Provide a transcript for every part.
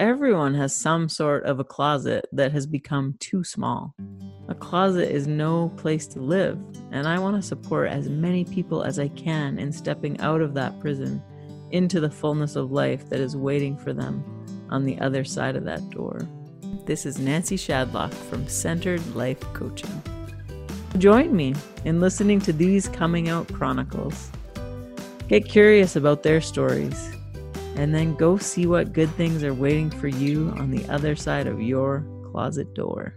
Everyone has some sort of a closet that has become too small. A closet is no place to live, and I want to support as many people as I can in stepping out of that prison into the fullness of life that is waiting for them on the other side of that door. This is Nancy Shadlock from Centered Life Coaching. Join me in listening to these coming out chronicles. Get curious about their stories and then go see what good things are waiting for you on the other side of your closet door.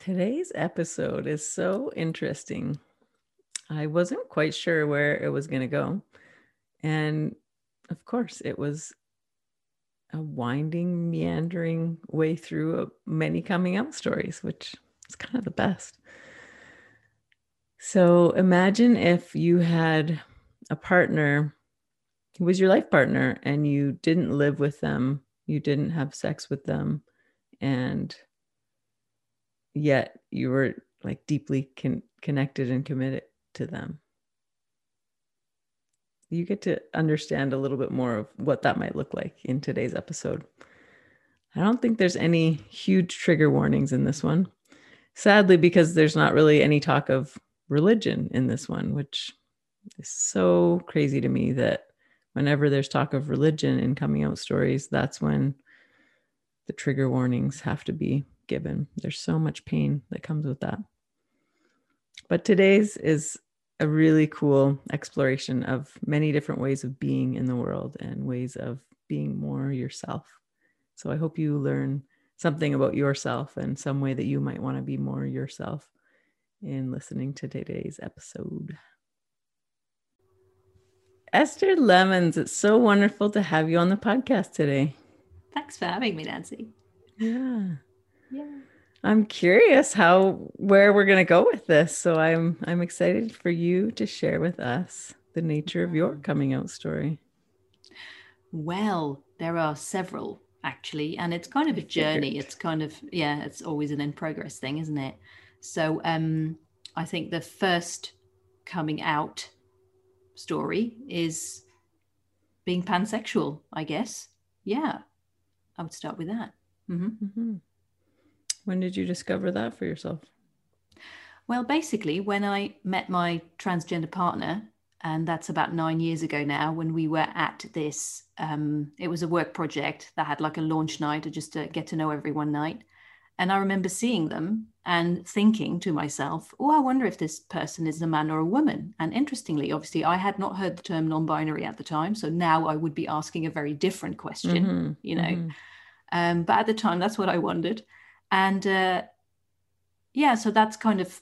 Today's episode is so interesting. I wasn't quite sure where it was going to go. And of course, it was a winding, meandering way through many coming out stories, which is kind of the best. So imagine if you had a partner who was your life partner and you didn't live with them, you didn't have sex with them, and yet you were like deeply con- connected and committed to them. You get to understand a little bit more of what that might look like in today's episode. I don't think there's any huge trigger warnings in this one. Sadly, because there's not really any talk of religion in this one, which it's so crazy to me that whenever there's talk of religion in coming out stories, that's when the trigger warnings have to be given. There's so much pain that comes with that. But today's is a really cool exploration of many different ways of being in the world and ways of being more yourself. So I hope you learn something about yourself and some way that you might want to be more yourself in listening to today's episode. Esther Lemmens, it's so wonderful to have you on the podcast today. Thanks for having me, Nancy. Yeah. Yeah. I'm curious how where we're going to go with this. So I'm I'm excited for you to share with us the nature of your coming out story. Well, there are several actually, and it's kind of a journey. It's kind of yeah, it's always an in progress thing, isn't it? So um I think the first coming out story is being pansexual, I guess. Yeah, I would start with that. Mm-hmm. Mm-hmm. When did you discover that for yourself? Well, basically, when I met my transgender partner, and that's about nine years ago now, when we were at this, um, it was a work project that had like a launch night or just to get to know everyone night. And I remember seeing them and thinking to myself, oh, I wonder if this person is a man or a woman. And interestingly, obviously, I had not heard the term non binary at the time. So now I would be asking a very different question, mm-hmm. you know. Mm-hmm. Um, but at the time, that's what I wondered. And uh, yeah, so that's kind of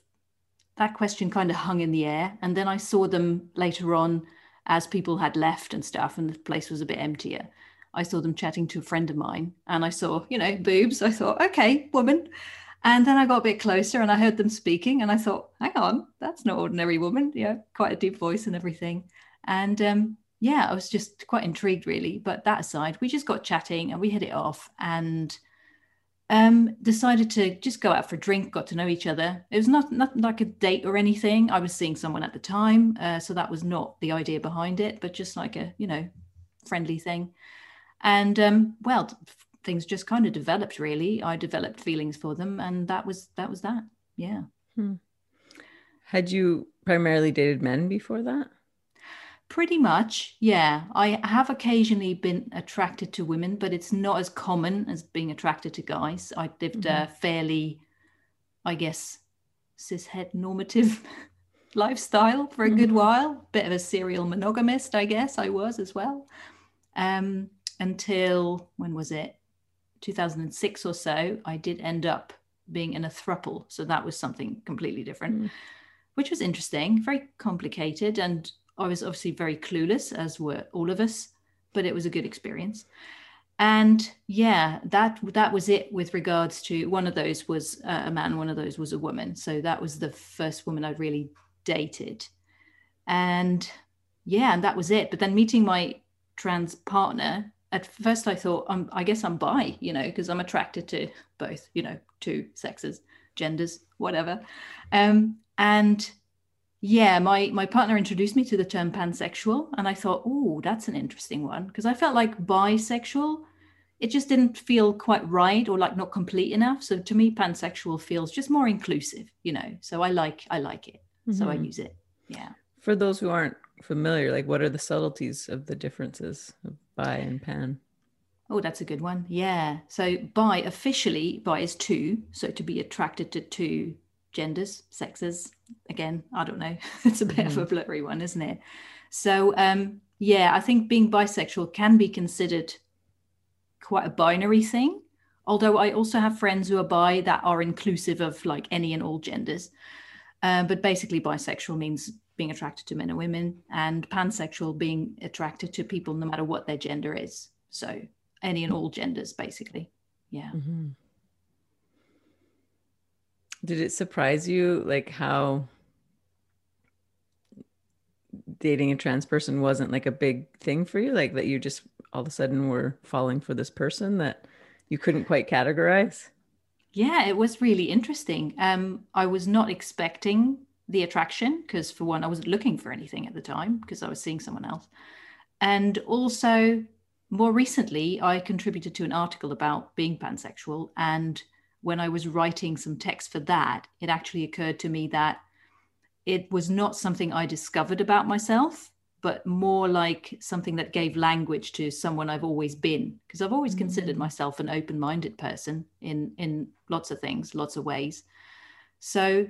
that question kind of hung in the air. And then I saw them later on as people had left and stuff, and the place was a bit emptier. I saw them chatting to a friend of mine and I saw, you know, boobs. I thought, okay, woman. And then I got a bit closer and I heard them speaking and I thought, hang on, that's not ordinary woman. Yeah, quite a deep voice and everything. And um, yeah, I was just quite intrigued, really. But that aside, we just got chatting and we hit it off and um, decided to just go out for a drink, got to know each other. It was not, not like a date or anything. I was seeing someone at the time. Uh, so that was not the idea behind it, but just like a, you know, friendly thing and um, well things just kind of developed really. I developed feelings for them and that was that was that. Yeah. Hmm. had you primarily dated men before that? Pretty much yeah. I have occasionally been attracted to women but it's not as common as being attracted to guys. I lived mm-hmm. a fairly i guess cishet normative lifestyle for a mm-hmm. good while. Bit of a serial monogamist i guess i was as well. Um until when was it? 2006 or so i did end up being in a thruple so that was something completely different mm. which was interesting very complicated and i was obviously very clueless as were all of us but it was a good experience. And yeah that that was it with regards to one of those was a man one of those was a woman. So that was the first woman I'd really dated. And yeah and that was it. But then meeting my trans partner at first I thought, I'm, I guess I'm bi, you know, because I'm attracted to both, you know, two sexes, genders, whatever. Um, and yeah, my my partner introduced me to the term pansexual, and I thought, oh, that's an interesting one because I felt like bisexual. It just didn't feel quite right or like not complete enough. So to me, pansexual feels just more inclusive, you know. So I like I like it. Mm-hmm. So I mm-hmm. use it. Yeah. For those who aren't familiar, like what are the subtleties of the differences of bi and pan? Oh, that's a good one. Yeah. So bi officially, bi is two. So to be attracted to two genders, sexes. Again, I don't know. it's a bit mm. of a mm-hmm. blurry one, isn't it? So um, yeah, I think being bisexual can be considered quite a binary thing. Although I also have friends who are bi that are inclusive of like any and all genders. Uh, but basically, bisexual means being attracted to men and women, and pansexual being attracted to people no matter what their gender is. So any and all genders, basically. Yeah. Mm-hmm. Did it surprise you like how dating a trans person wasn't like a big thing for you? Like that you just all of a sudden were falling for this person that you couldn't quite categorize? Yeah, it was really interesting. Um, I was not expecting the attraction because, for one, I wasn't looking for anything at the time because I was seeing someone else. And also, more recently, I contributed to an article about being pansexual and when I was writing some text for that, it actually occurred to me that it was not something I discovered about myself, but more like something that gave language to someone I've always been. Because I've always mm-hmm. considered mm. myself an open minded person in, in lots of things, lots of ways. So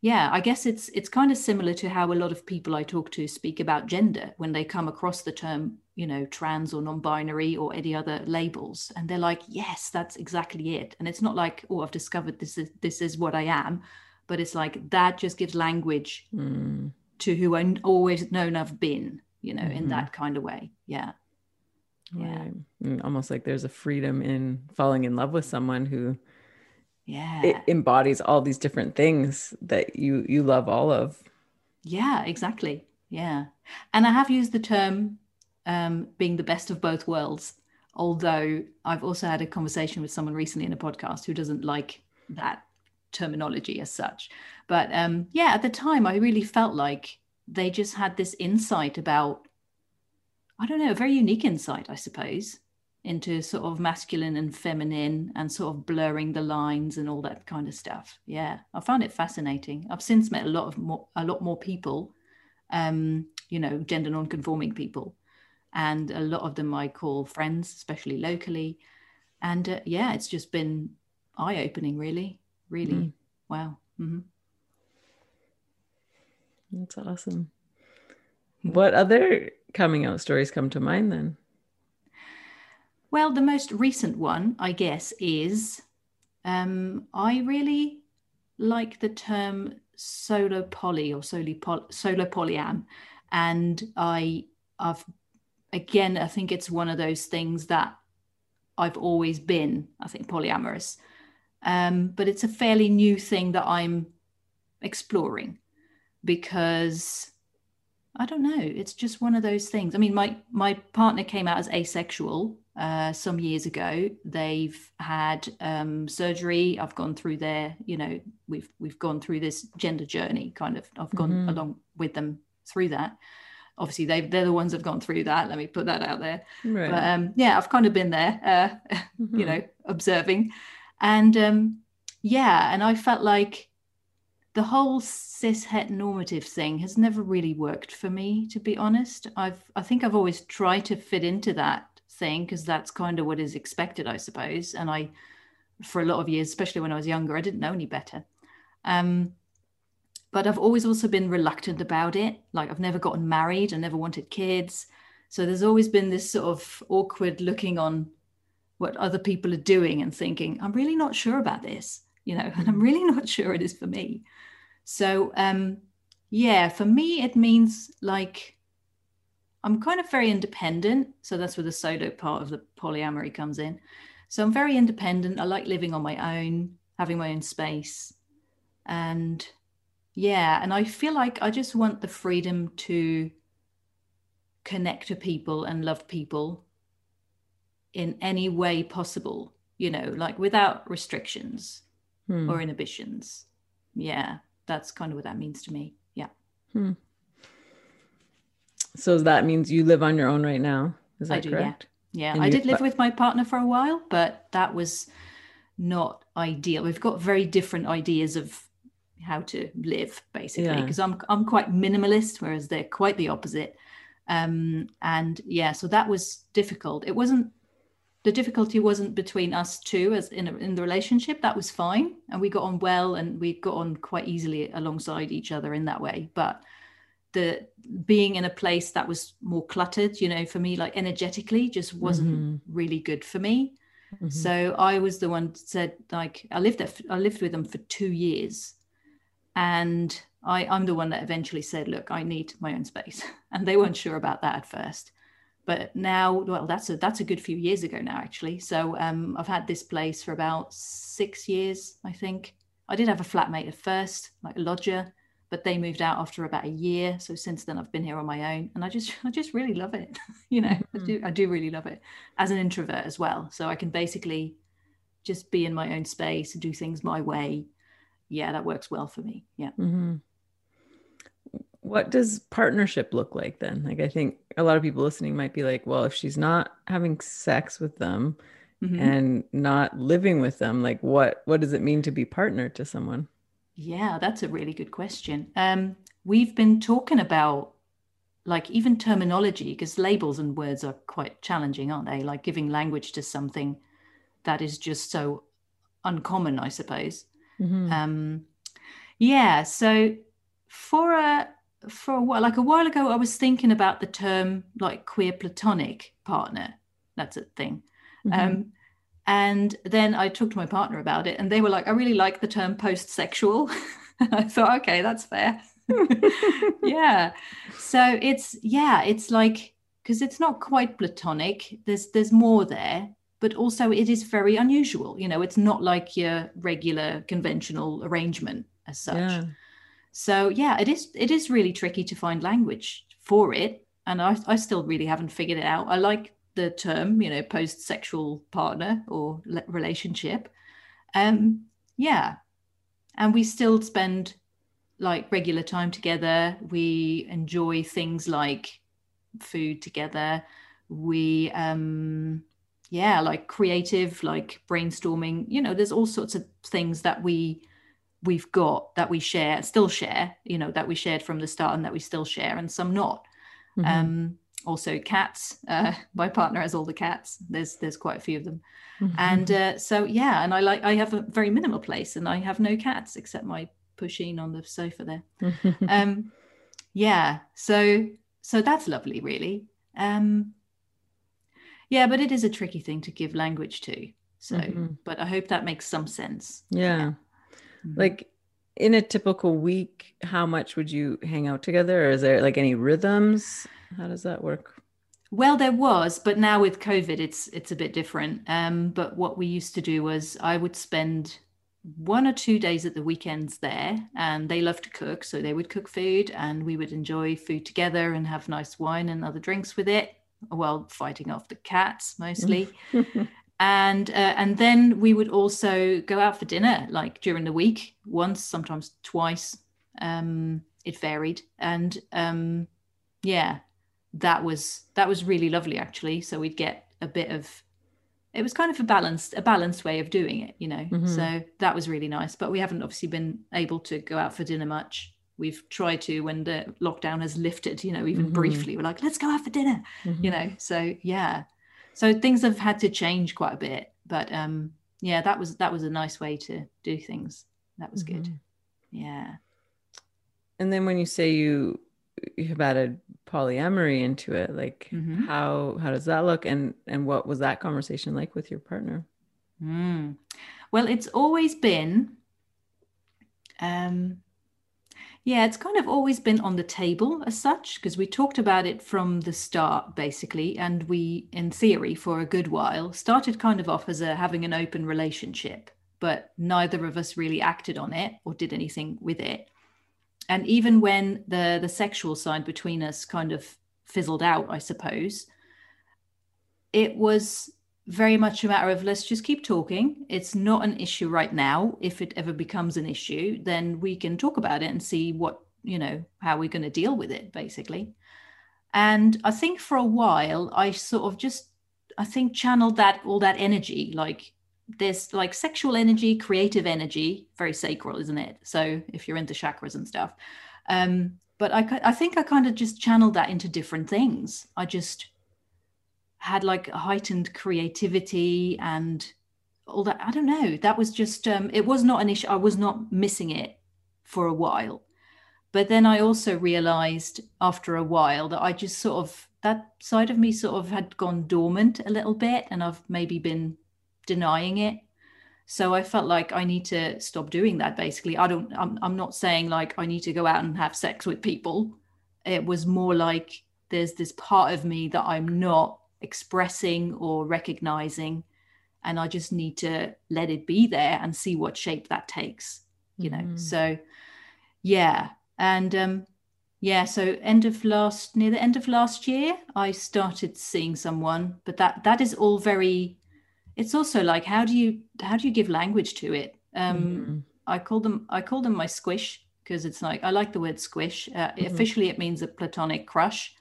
yeah i guess it's it's kind of similar to how a lot of people i talk to speak about gender when they come across the term you know trans or non-binary or any other labels and they're like yes that's exactly it and it's not like oh i've discovered this is this is what i am but it's like that just gives language mm. to who i always known i've been you know mm-hmm. in that kind of way yeah yeah right. almost like there's a freedom in falling in love with someone who yeah. it embodies all these different things that you you love all of. Yeah exactly. Yeah. And i have used the term um, being the best of both worlds although i've also had a conversation with someone recently in a podcast who doesn't like that terminology as such. But um, yeah at the time i really felt like they just had this insight about i don't know a very unique insight i suppose into sort of masculine and feminine and sort of blurring the lines and all that kind of stuff. Yeah, I found it fascinating. I've since met a lot of more, a lot more people, um, you know, gender non-conforming people, and a lot of them I call friends, especially locally. And uh, yeah, it's just been eye-opening, really, really. Mm. Wow. Mm-hmm. That's awesome. What other coming out stories come to mind then? Well, the most recent one, I guess, is um, I really like the term solo poly or solo, poly, solo polyam. And I, I've, again, I think it's one of those things that I've always been, I think, polyamorous. Um, but it's a fairly new thing that I'm exploring because I don't know. It's just one of those things. I mean, my my partner came out as asexual uh, some years ago. They've had um, surgery. I've gone through their, you know, we've we've gone through this gender journey. Kind of, I've gone mm-hmm. along with them through that. Obviously, they they're the ones that've gone through that. Let me put that out there. Right. But um, yeah, I've kind of been there, uh, mm-hmm. you know, observing, and um, yeah, and I felt like the whole cis het normative thing has never really worked for me to be honest i've i think i've always tried to fit into that thing because that's kind of what is expected, I suppose. And I, for a lot of years, especially when I was younger, I didn't know any better. Um, but I've always also been reluctant about it. Like I've never gotten married, I never wanted kids. So there's always been this sort of awkward looking on what other people are doing and thinking, I'm really not sure about this, you know, and I'm really not sure it is for me. So um yeah, for me it means like I'm kind of very independent. So that's where the solo part of the polyamory comes in. So I'm very independent. I like living on my own, having my own space. And yeah, and I feel like I just want the freedom to connect to people and love people in any way possible, you know, like without restrictions hmm. or inhibitions. Yeah, that's kind of what that means to me. Yeah. Hmm. So that means you live on your own right now. Is that I do, correct? Yeah, And I did live with my partner for a while, but that was not ideal. We've got very different ideas of how to live, basically, Yeah. because I'm I'm quite minimalist, whereas they're quite the opposite. Um, and yeah, so that was difficult. It wasn't the difficulty wasn't between us two as in a, in the relationship. That was fine, and we got on well, and we got on quite easily alongside each other in that way. But the being in a place that was more cluttered, you know, for me, like energetically, just wasn't Mhm. really good for me. Mhm. So I was the one that said, like, I lived there, I lived with them for two years, and I, I'm the one that eventually said, look, I need my own space, and they weren't sure about that at first. But now, well, that's a that's a good few years ago now, actually. So um, I've had this place for about six years, I think. I did have a flatmate at first, like a lodger, but they moved out after about a year. So since then, I've been here on my own, and I just I just really love it. you know, I Mhm. do I do really love it as an introvert as well. So I can basically just be in my own space and do things my way. Yeah, that works well for me. Yeah. Mhm. What does partnership look like then? Like, I think a lot of people listening might be like, well, if she's not having sex with them Mhm. and not living with them, like, what what does it mean to be partnered to someone? Yeah, that's a really good question. Um, we've been talking about like even terminology because labels and words are quite challenging, aren't they? Like giving language to something that is just so uncommon, I suppose. Mhm. Um, yeah, so for a for a while, like a while ago, I was thinking about the term like queer platonic partner. That's a thing. Mhm. Um, and then I talked to my partner about it, and they were like, I really like the term post sexual. I thought, okay, that's fair. yeah. So it's, yeah, it's like, because it's not quite platonic, there's, there's more there, but also it is very unusual. You know, it's not like your regular conventional arrangement as such. yeah. So yeah, it is it is really tricky to find language for it, and I I still really haven't figured it out. I like the term, you know, post-sexual partner or le- relationship. Um, yeah, and we still spend like regular time together. We enjoy things like food together. We um yeah, like creative, like brainstorming. You know, there's all sorts of things that we we've got that we share still share you know that we shared from the start and that we still share and some not Mhm. um also cats uh my partner has all the cats there's there's quite a few of them Mhm. and uh, so yeah and i like i have a very minimal place and i have no cats except my pusheen on the sofa there um yeah so so that's lovely really um yeah but it is a tricky thing to give language to so Mhm. but i hope that makes some sense yeah. Mhm. Like in a typical week, how much would you hang out together? Or is there like any rhythms? How does that work? Well, there was, but now with COVID, it's it's a bit different. Um, but what we used to do was I would spend one or two days at the weekends there, and they love to cook, so they would cook food, and we would enjoy food together and have nice wine and other drinks with it, while fighting off the cats mostly. and uh, and then we would also go out for dinner, like during the week, once, sometimes twice. Um, it varied, and um, yeah, that was that was really lovely actually so we'd get a bit of it was kind of a balanced a balanced way of doing it you know Mhm. so that was really nice but we haven't obviously been able to go out for dinner much we've tried to when the lockdown has lifted you know even Mhm. briefly we're like let's go out for dinner Mhm. you know so yeah so things have had to change quite a bit but um yeah that was that was a nice way to do things that was good Mhm. yeah And then when you say you you have added polyamory into it, like Mhm. how how does that look? And and what was that conversation like with your partner? Mm. Well, it's always been, um, yeah, it's kind of always been on the table as such, because we talked about it from the start, basically. And we, in theory, for a good while, started kind of off as a having an open relationship, but neither of us really acted on it or did anything with it. And even when the the sexual side between us kind of fizzled out, I suppose, it was very much a matter of let's just keep talking. It's not an issue right now. If it ever becomes an issue, then we can talk about it and see what you know how we're going to deal with it basically. And i think for a while i sort of just i think channeled that all that energy. Like there's like sexual energy creative energy very sacral isn't it? So if you're into chakras and stuff. Um but i i think i kind of just channeled that into different things. I just had like heightened creativity and all that i don't know that was just um it was not an issue i was not missing it for a while but then I also realized after a while that I just sort of, that side of me sort of had gone dormant a little bit and I've maybe been denying it. So I felt like I need to stop doing that basically. I don't, I'm, I'm not saying like I need to go out and have sex with people. It was more like there's this part of me that I'm not expressing or recognizing. And I just need to let it be there and see what shape that takes, you know? Mm. So, yeah, and um, yeah, so end of last near the end of last year, I started seeing someone, but that that is all very. It's also like how do you how do you give language to it? Um, mm-hmm. I call them I call them my squish because it's like I like the word squish. Uh, mm-hmm. Officially, it means a platonic crush,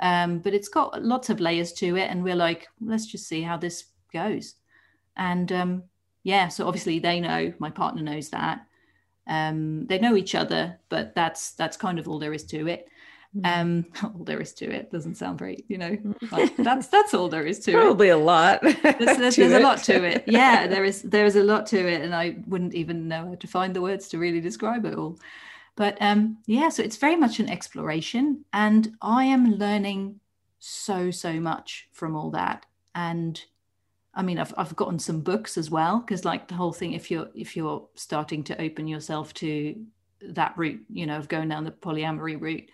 um, but it's got lots of layers to it, and we're like, let's just see how this goes. And um, yeah, so obviously they know my partner knows that, um, they know each other, but that's that's kind of all there is to it. Hmm. Um, all there is to it doesn't sound very, you know, like that's that's all there is to Probably it. a lot. There's, there's, there's a lot to it. Yeah, there is there is a lot to it, and I wouldn't even know how to find the words to really describe it all. But um, yeah, so it's very much an exploration, and I am learning so so much from all that, and I mean, I've I've gotten some books as well because like the whole thing, if you're if you're starting to open yourself to that route, you know, of going down the polyamory route,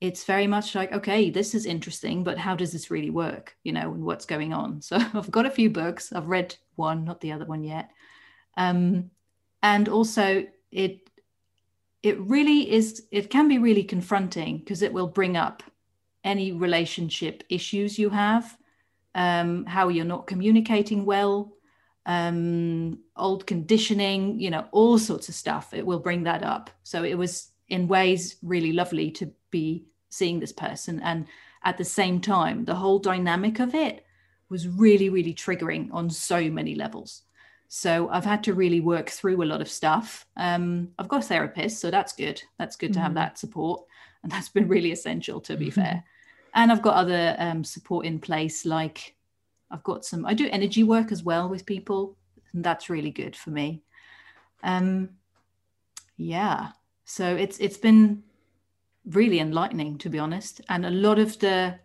it's very much like, okay, this is interesting, but how does this really work? You know, and what's going on? So I've got a few books. I've read one, not the other one yet. Um, and also it it really is it can be really confronting because it will bring up any relationship issues you have um, how you're not communicating well, um, old conditioning, you know, all sorts of stuff. It will bring that up. So it was in ways really lovely to be seeing this person. And at the same time, the whole dynamic of it was really, really triggering on so many levels. So I've had to really work through a lot of stuff. Um, I've got a therapist, so that's good. That's good mm-hmm. to have mm-hmm. that support. And that's been really essential, to be mm-hmm. fair and I've got other um, support in place. Like I've got some, I do energy work as well with people, and that's really good for me. Um, yeah, so it's it's been really enlightening to be honest, and a lot of the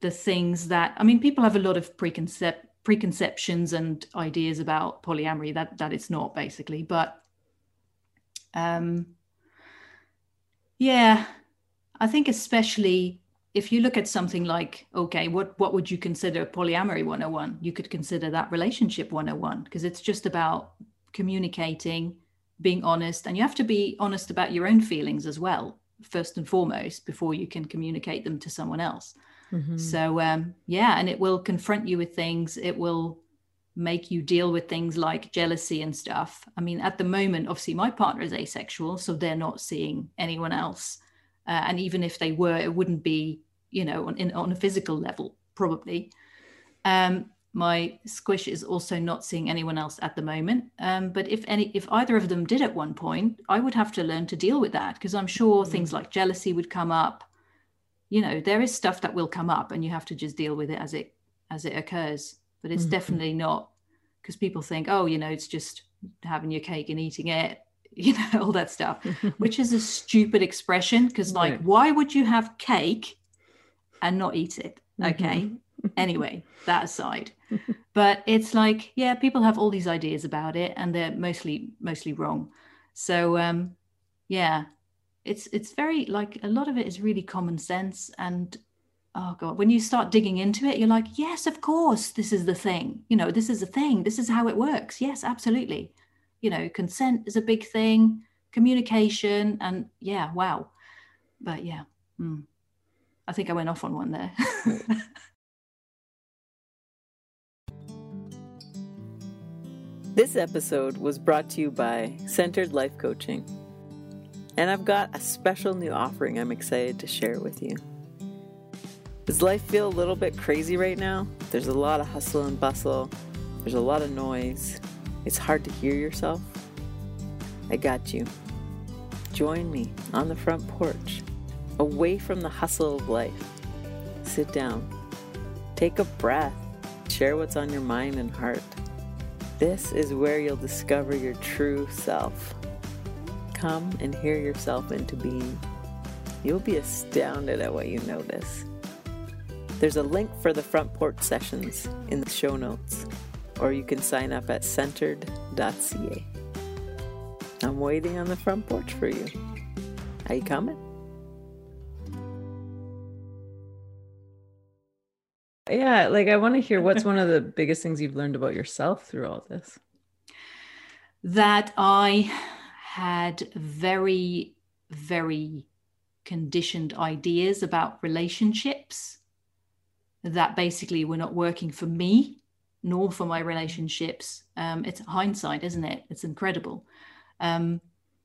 the things that I mean, people have a lot of preconcept preconceptions and ideas about polyamory that that it's not basically, but um, yeah, I think especially if you look at something like okay what what would you consider polyamory 101 you could consider that relationship 101 because it's just about communicating being honest and you have to be honest about your own feelings as well first and foremost before you can communicate them to someone else mm-hmm. so um, yeah and it will confront you with things it will make you deal with things like jealousy and stuff i mean at the moment obviously my partner is asexual so they're not seeing anyone else uh, and even if they were, it wouldn't be, you know, on, in, on a physical level, probably. Um, my squish is also not seeing anyone else at the moment. Um, but if any, if either of them did at one point, I would have to learn to deal with that because I'm sure mm. things like jealousy would come up. You know, there is stuff that will come up, and you have to just deal with it as it as it occurs. But it's mm-hmm. definitely not because people think, oh, you know, it's just having your cake and eating it you know all that stuff which is a stupid expression because like why would you have cake and not eat it okay mm-hmm. anyway that aside but it's like yeah people have all these ideas about it and they're mostly mostly wrong so um yeah it's it's very like a lot of it is really common sense and oh god when you start digging into it you're like yes of course this is the thing. You know this is a thing. This is how it works. Yes absolutely. You know consent is a big thing communication and yeah wow. But yeah mm, i think i went off on one there. This episode was brought to you by centered life coaching And I've got a special new offering I'm excited to share with you. Does life feel a little bit crazy right now? There's a lot of hustle and bustle, there's a lot of noise. It's hard to hear yourself. I got you. Join me on the front porch, away from the hustle of life. Sit down, take a breath, share what's on your mind and heart. This is where you'll discover your true self. Come and hear yourself into being. You'll be astounded at what you notice. There's a link for the front porch sessions in the show notes, or you can sign up at centered.ca. I'm waiting on the front porch for you. Are you coming? Yeah, like I want to hear what's one of the biggest things you've learned about yourself through all this. That I had very, very conditioned ideas about relationships that basically were not working for me nor for my relationships. Um, it's hindsight, isn't it? It's incredible. Um,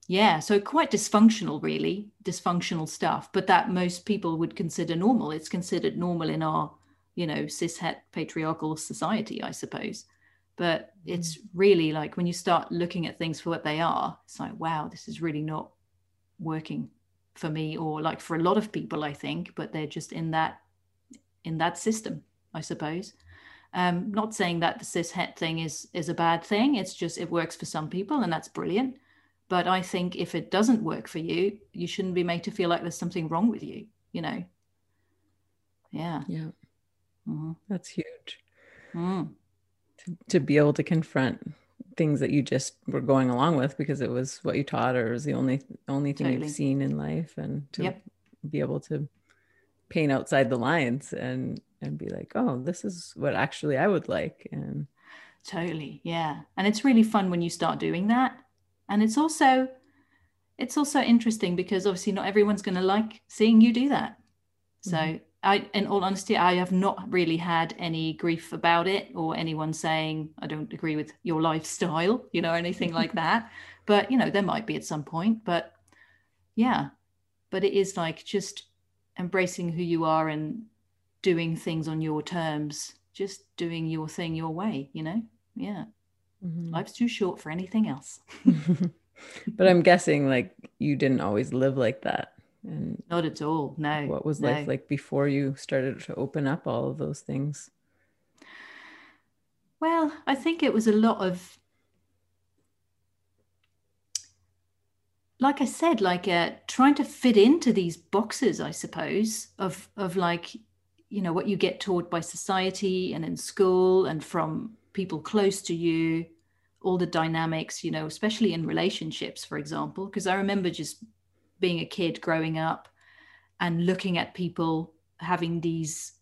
yeah, so quite dysfunctional, really, dysfunctional stuff, but that most people would consider normal. It's considered normal in our, you know, cishet patriarchal society, I suppose. But it's mm. really like when you start looking at things for what they are, it's like, wow, this is really not working for me or like for a lot of people, I think, but they're just in that in that system, I suppose. Um, not saying that the cis het thing is is a bad thing. It's just it works for some people, and that's brilliant. But I think if it doesn't work for you, you shouldn't be made to feel like there's something wrong with you. You know. Yeah. Yeah. Mm-hmm. That's huge. Mm. To, be able to confront things that you just were going along with because it was what you taught or was the only only thing totally. you've seen in life and to yep. be able to paint outside the lines and and be like oh this is what actually i would like and totally yeah and it's really fun when you start doing that and it's also it's also interesting because obviously not everyone's going to like seeing you do that so mm-hmm. I, in all honesty, I have not really had any grief about it or anyone saying I don't agree with your lifestyle, you know, anything like that. But you know, there might be at some point. But yeah, but it is like just embracing who you are and doing things on your terms, just doing your thing your way, you know? Yeah. Mm-hmm. Life's too short for anything else. but I'm guessing like you didn't always live like that. And not at all. No. What was no. life like before you started to open up all of those things? Well, I think it was a lot of like I said, like uh, trying to fit into these boxes, I suppose, of of like, you know, what you get taught by society and in school and from people close to you, all the dynamics, you know, especially in relationships, for example. Because I remember just being a kid growing up and looking at people having these,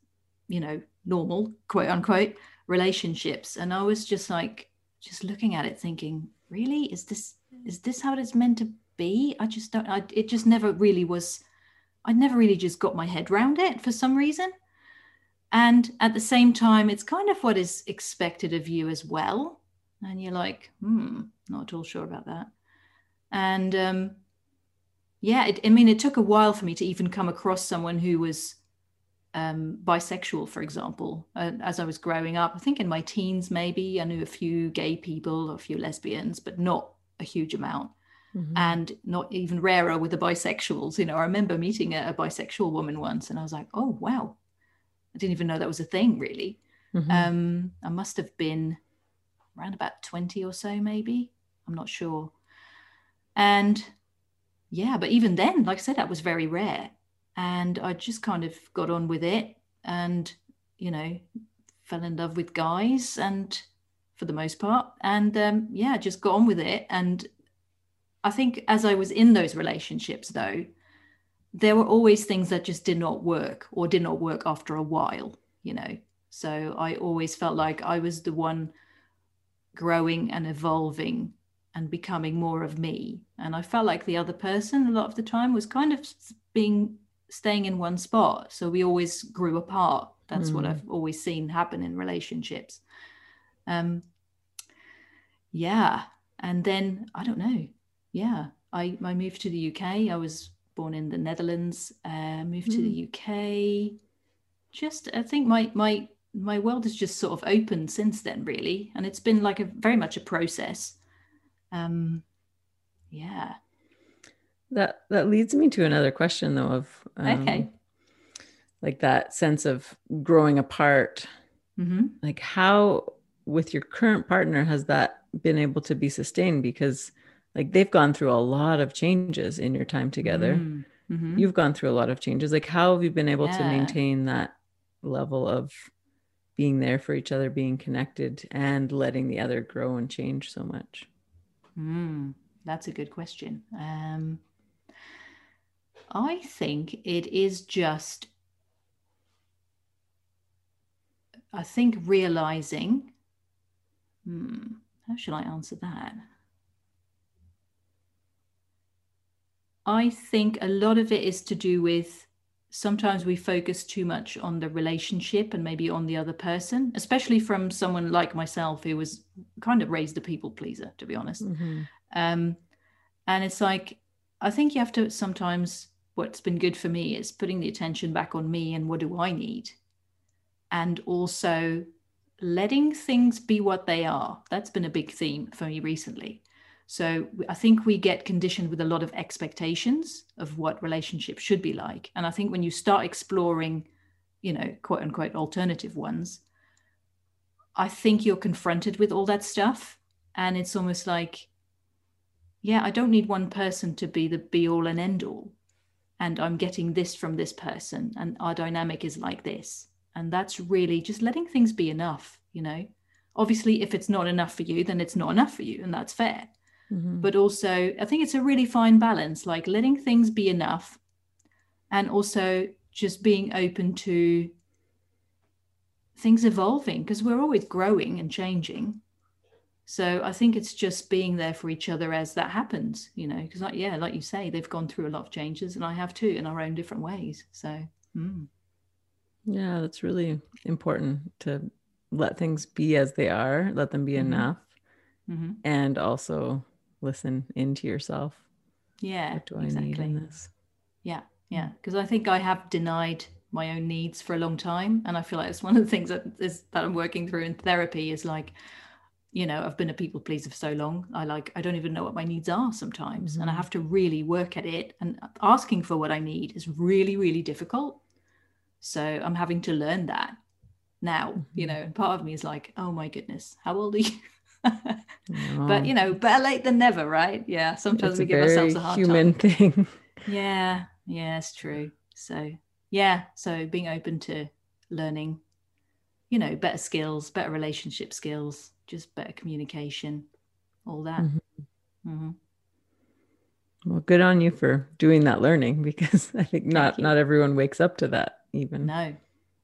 you know, normal quote unquote relationships, and I was just like, just looking at it, thinking, really, is this is this how it's meant to be. I just don't, I, it just never really was, I never really just got my head around it for some reason. And at the same time, it's kind of what is expected of you as well. And you're like, hmm, not at all sure about that. And um, yeah, it, I mean, it took a while for me to even come across someone who was um, bisexual, for example, uh, as I was growing up. I think in my teens, maybe I knew a few gay people, a few lesbians, but not a huge amount mm-hmm. and not even rarer with the bisexuals. You know, I remember meeting a, a, bisexual woman once and I was like, oh, wow. I didn't even know that was a thing, really. Mm-hmm. Um, I must have been around about 20 or so, maybe. I'm not sure. And yeah, but even then, like I said, that was very rare. And I just kind of got on with it and, you know, fell in love with guys and for the most part. And um, yeah, just got on with it. And I think as I was in those relationships, though, there were always things that just did not work or did not work after a while, you know. So I always felt like I was the one growing and evolving and becoming more of me. And I felt like the other person a lot of the time was kind of being staying in one spot. So we always grew apart. That's mm. what I've always seen happen in relationships. Um, yeah. And then I don't know yeah I, I moved to the UK. I was born in the Netherlands, uh, moved mm. to the hmm. UK. Just, I think my my my world has just sort of opened since then, really, and it's been like a very much a process. Um, yeah. That that leads me to another question, though. Of um, okay, like that sense of growing apart. Mm-hmm. Like how, with your current partner, has that been able to be sustained? Because like they've gone through a lot of changes in your time together. Mm-hmm. mm-hmm. You've gone through a lot of changes. Like how have you been able yeah. to maintain that level of being there for each other, being connected, and letting the other grow and change so much? Mm, that's a good question. Um, I think it is just, I think realizing, hmm, how should I answer that? I think a lot of it is to do with sometimes we focus too much on the relationship and maybe on the other person, especially from someone like myself who was kind of raised a people pleaser, to be honest. Mm-hmm. Um, and it's like, I think you have to sometimes, what's been good for me is putting the attention back on me and what do I need? And also letting things be what they are. That's been a big theme for me recently. So I think we get conditioned with a lot of expectations of what relationships should be like. And I think when you start exploring, you know, quote unquote alternative ones, I think you're confronted with all that stuff. And it's almost like, yeah, I don't need one person to be the be all and end all. And I'm getting this from this person. And our dynamic is like this. And that's really just letting things be enough, you know. Obviously, if it's not enough for you, then it's not enough for you. And that's fair Mm-hmm. But also, I think it's a really fine balance, like letting things be enough and also just being open to things evolving because we're always growing and changing. So I think it's just being there for each other as that happens, you know, because like, yeah, like you say, they've gone through a lot of changes and I have too in our own different ways. So, mm. yeah, that's really important to let things be as they are, let them be mm-hmm. enough. Mm-hmm. And also listen into yourself. Yeah. What do I exactly. need in this? Yeah. Yeah. Because I think I have denied my own needs for a long time. And I feel like it's one of the things that is that I'm working through in therapy is like, you know, I've been a people pleaser for so long. I like I don't even know what my needs are sometimes. Mm-hmm. And I mm-hmm. have to really work at it. And asking for what I need is really, really difficult. So I'm having to learn that now, mm-hmm. you know, part of me is like, oh my goodness, how old are you? But you know, better late than never, right? Yeah. Sometimes it's we give ourselves a hard human time. thing. yeah. Yeah, it's true. So yeah, so being open to learning, you know, better skills, better relationship skills, just better communication, all that. Mm-hmm. Mm-hmm. Well, good on you for doing that learning because I think not not everyone wakes up to that even. No,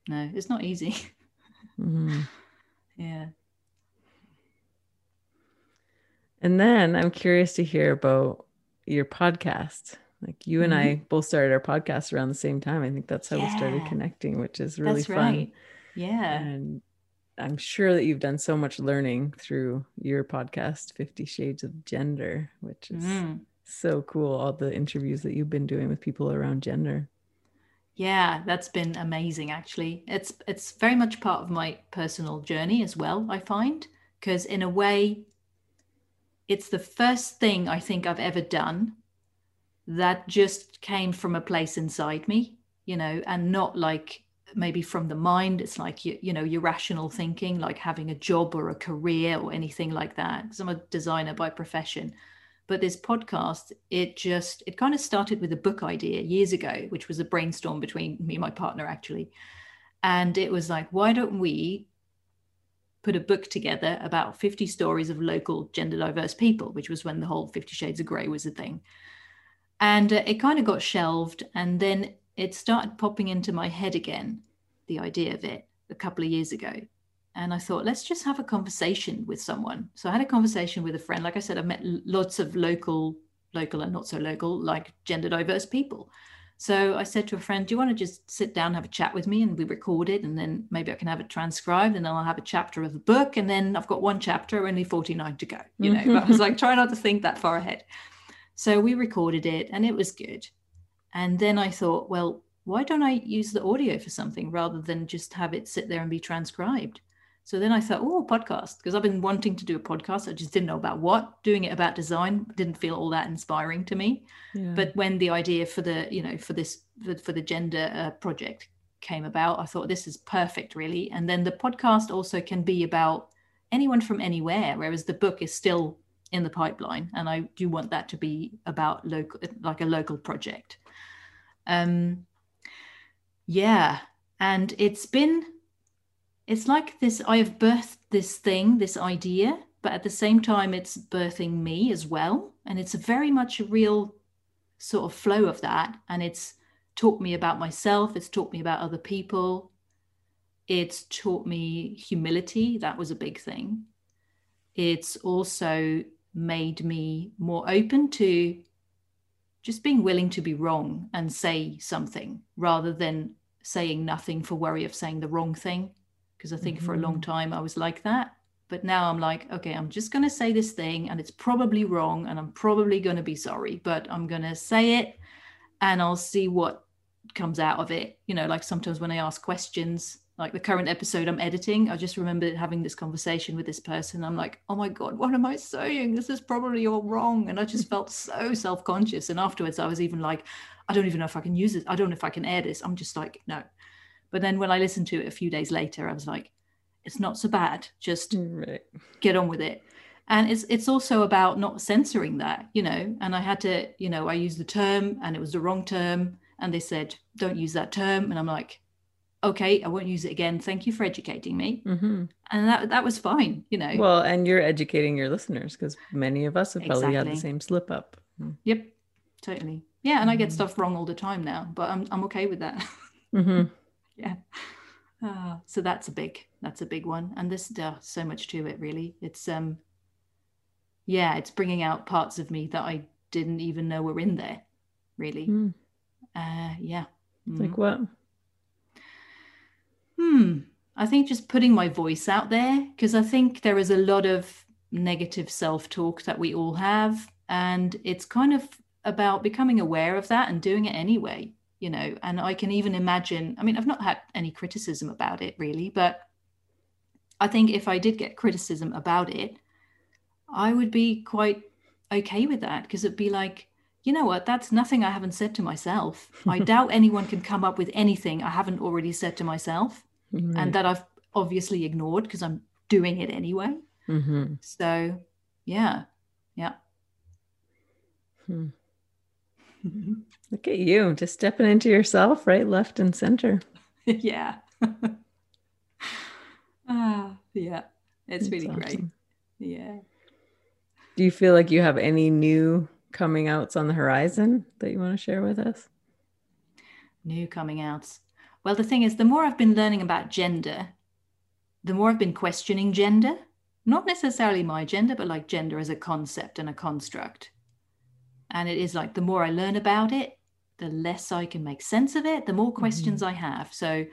no, it's not easy. Mm-hmm. Yeah. And then I'm curious to hear about your podcast. Like you and mm-hmm. I both started our podcast around the same time. I think that's how yeah. we started connecting, which is really that's fun. Right. Yeah. And I'm sure that you've done so much learning through your podcast, 50 Shades of Gender, which is mm. so cool. All the interviews that you've been doing with people around gender. Yeah, that's been amazing actually. It's it's very much part of my personal journey as well, I find, because in a way it's the first thing I think I've ever done that just came from a place inside me, you know, and not like maybe from the mind. It's like, you, you know, your rational thinking, like having a job or a career or anything like that. Because I'm a designer by profession. But this podcast, it just, it kind of started with a book idea years ago, which was a brainstorm between me and my partner, actually. And it was like, why don't we put a book together about 50 stories of local gender diverse people, which was when the whole 50 Shades of Grey was a thing. And uh, it kind of got shelved. And then it started popping into my head again, the idea of it a couple of years ago. And I thought, let's just have a conversation with someone. So I had a conversation with a friend. Like I said, I've met lots of local, local and not so local, like gender diverse people. So I said to a friend, Do you want to just sit down, have a chat with me? And we record it, and then maybe I can have it transcribed, and then I'll have a chapter of the book. And then I've got one chapter, only 49 to go, you know. but I was mm-hmm. like, try not to think that far ahead. So we recorded it and it was good. And then I thought, well, why don't I use the audio for something rather than just have it sit there and be transcribed? So then I thought, oh, podcast, because I've been wanting to do a podcast. I just didn't know about what. Doing it about design didn't feel all that inspiring to me. Yeah. But when the idea for the, you know, for this, for, for the gender uh, project came about, I thought this is perfect, really. And then the podcast also can be about anyone from anywhere, whereas the book is still in the pipeline. And I do want that to be about local, like a local project. Um, yeah. And it's been it's like this I have birthed this thing, this idea, but at the same time, it's birthing me as well. And it's very much a real sort of flow of that. And it's taught me about myself, it's taught me about other people, it's taught me humility. That was a big thing. It's also made me more open to just being willing to be wrong and say something rather than saying nothing for worry of saying the wrong thing because I think mm-hmm. for a long mm-hmm. time I was like that. But now I'm like, okay, I'm just going to say this thing and it's probably wrong and I'm probably going to be sorry, but I'm going to say it and I'll see what comes out of it. You know, like sometimes when I ask questions, like the current episode I'm editing, I just remember having this conversation with this person. I'm like, oh my God, what am I saying? This is probably all wrong. And I just felt so self conscious. And afterwards, I was even like, I don't even know if I can use it. I don't know if I can air this. I'm just like, no, but then when I listened to it a few days later, I was like, it's not so bad. Just right. get on with it. And it's it's also about not censoring that, you know. And I had to, you know, I used the term and it was the wrong term. And they said, don't use that term. And I'm like, okay, I won't use it again. Thank you for educating me. Mm-hmm. And that that was fine, you know. Well, and you're educating your listeners because many of us have probably exactly. had the same slip up. Mm. Yep, totally. Yeah, and I get mm-hmm. stuff wrong all the time now, but I'm I'm okay with that. Mm-hmm yeah. Uh, so that's a big that's a big one. And there's uh, so much to it really. It's um yeah it's bringing out parts of me that i didn't even know were in there really. Mm. uh yeah. Mm. like what? Hmm. I think just putting my voice out there because i think there is a lot of negative self-talk that we all have. And it's kind of about becoming aware of that and doing it anyway you know and i can even imagine i mean i've not had any criticism about it really but i think if i did get criticism about it i would be quite okay with that because it'd be like you know what that's nothing i haven't said to myself i doubt anyone can come up with anything i haven't already said to myself right. and that i've obviously ignored because i'm doing it anyway mm-hmm. so yeah yeah hmm. Look at you, just stepping into yourself, right, left, and center. yeah. ah, yeah. It's That's really awesome. great. Yeah. Do you feel like you have any new coming outs on the horizon that you want to share with us? New coming outs. Well, the thing is, the more I've been learning about gender, the more I've been questioning gender. Not necessarily my gender, but like gender as a concept and a construct. And it is like the more I learn about it, the less I can make sense of it, the more questions mm-hmm. I have. So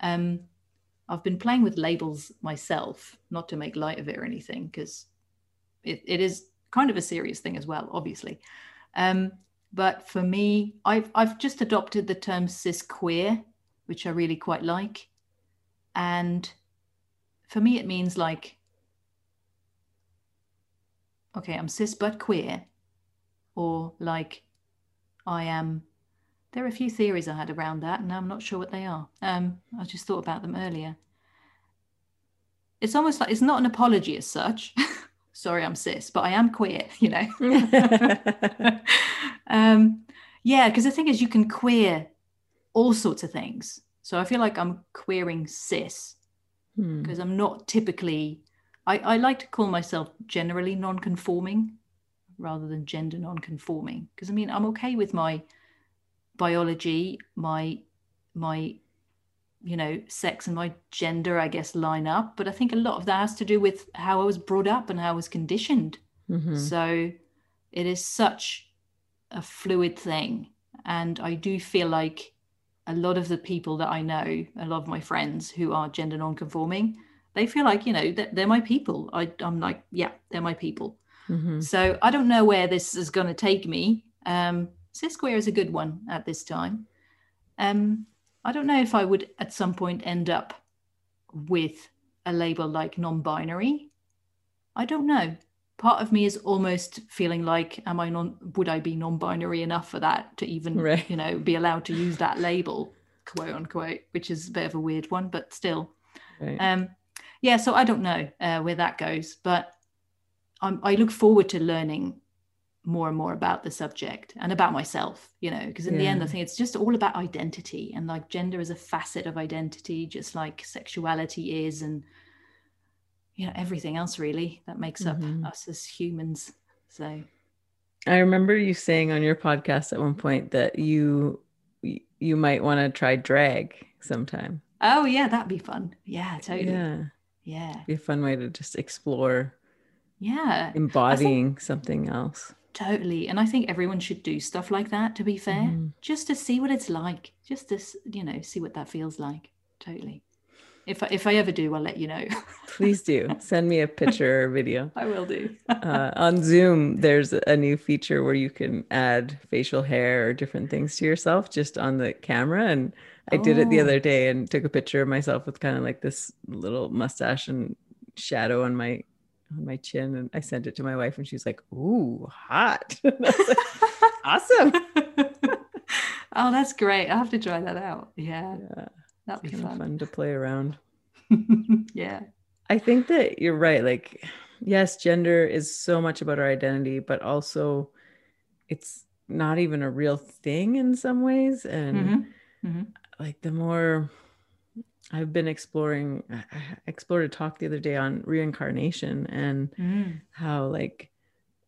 um, I've been playing with labels myself, not to make light of it or anything, because it, it is kind of a serious thing as well, obviously. Um, but for me, I've I've just adopted the term cis queer, which I really quite like. And for me, it means like, okay, I'm cis but queer, or like I am. There are a few theories I had around that, and I'm not sure what they are. Um, I just thought about them earlier. It's almost like it's not an apology as such. Sorry, I'm cis, but I am queer, you know. um, yeah, because the thing is, you can queer all sorts of things. So I feel like I'm queering cis because hmm. I'm not typically. I, I like to call myself generally non-conforming rather than gender non-conforming. Because i mean i'm okay with my biology my my you know sex and my gender i guess line up but i think a lot of that has to do with how i was brought up and how i was conditioned. Mm-hmm. so it is such a fluid thing and i do feel like a lot of the people that i know a lot of my friends who are gender non-conforming they feel like you know they're my people. I, i'm like yeah they're my people Mm-hmm. So I don't know where this is going to take me. Um, cisqueer is a good one at this time. Um, I don't know if I would at some point end up with a label like non-binary. I don't know. Part of me is almost feeling like, am I non? Would I be non-binary enough for that to even, right. you know, be allowed to use that label, quote unquote, which is a bit of a weird one, but still. Right. Um, yeah. So I don't know uh, where that goes, but I'm, I look forward to learning more and more about the subject and about myself you know because in yeah. the end i think it's just all about identity and like gender is a facet of identity just like sexuality is and you know everything else really that makes mm-hmm. up us as humans. So i remember you saying on your podcast at one point that you you might want to try drag sometime. Oh yeah that'd be fun. Yeah totally. Yeah. Yeah. Be a fun way to just explore yeah embodying think, something else Totally. And I think everyone should do stuff like that, to be fair, mm. just to see what it's like, just to, you know, see what that feels like. Totally. If I, if I ever do, I'll let you know. Please do. Send me a picture or video. I will do. uh, on Zoom, there's a new feature where you can add facial hair or different things to yourself just on the camera. And I oh. did it the other oh. day and took a picture of myself with kind of like this little mustache and shadow on my on my chin and I sent it to my wife and she's like, "Ooh, hot." like, awesome. oh, that's great. I'll have to try that out. Yeah. yeah. That'd be fun. fun to play around. yeah. I think that you're right. Like, yes, gender is so much about our identity, but also it's not even a real thing in some ways. And mm-hmm. Mm-hmm. like the more I've been exploring, I explored a talk the other day on reincarnation and mm. how, like,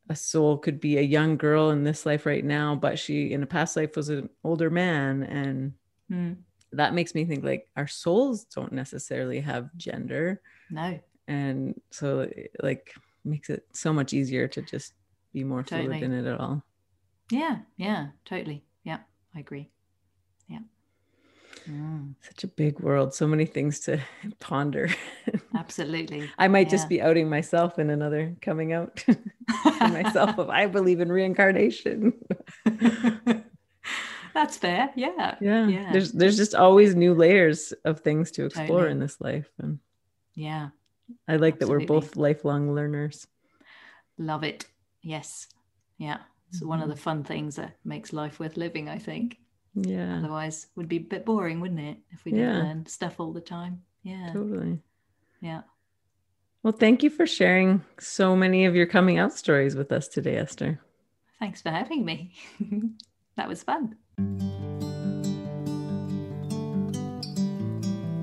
a soul could be a young girl in this life right now, but she in a past life was an older man. And mm. that makes me think like our souls don't necessarily have gender. No. And so, like, makes it so much easier to just be more totally. fluid in it at all. Yeah. Yeah. Totally. Yeah. I agree. Mm. Such a big world, so many things to ponder. Absolutely. I might yeah. just be outing myself in another coming out myself of I believe in reincarnation. That's fair. Yeah. yeah. Yeah. There's there's just always new layers of things to explore totally. in this life. And yeah. I like Absolutely. that we're both lifelong learners. Love it. Yes. Yeah. It's mm-hmm. one of mm-hmm. the fun things that makes life worth living, I think. Yeah. Otherwise, would be a bit boring, wouldn't it? If we didn't yeah. learn stuff all the time. Yeah. Totally. Yeah. Well, thank you for sharing so many of your coming out stories with us today, Esther. Thanks for having me. that was fun.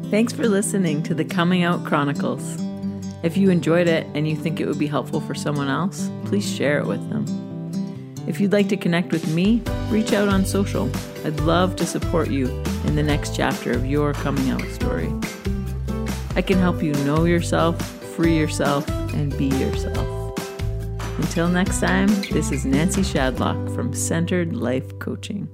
Thanks for listening to the Coming Out Chronicles. If you enjoyed it and you think it would be helpful for someone else, please share it with them. If you'd like to connect with me, reach out on social. I'd love to support you in the next chapter of your coming out story. I can help you know yourself, free yourself, and be yourself. Until next time, this is Nancy Shadlock from Centered Life Coaching.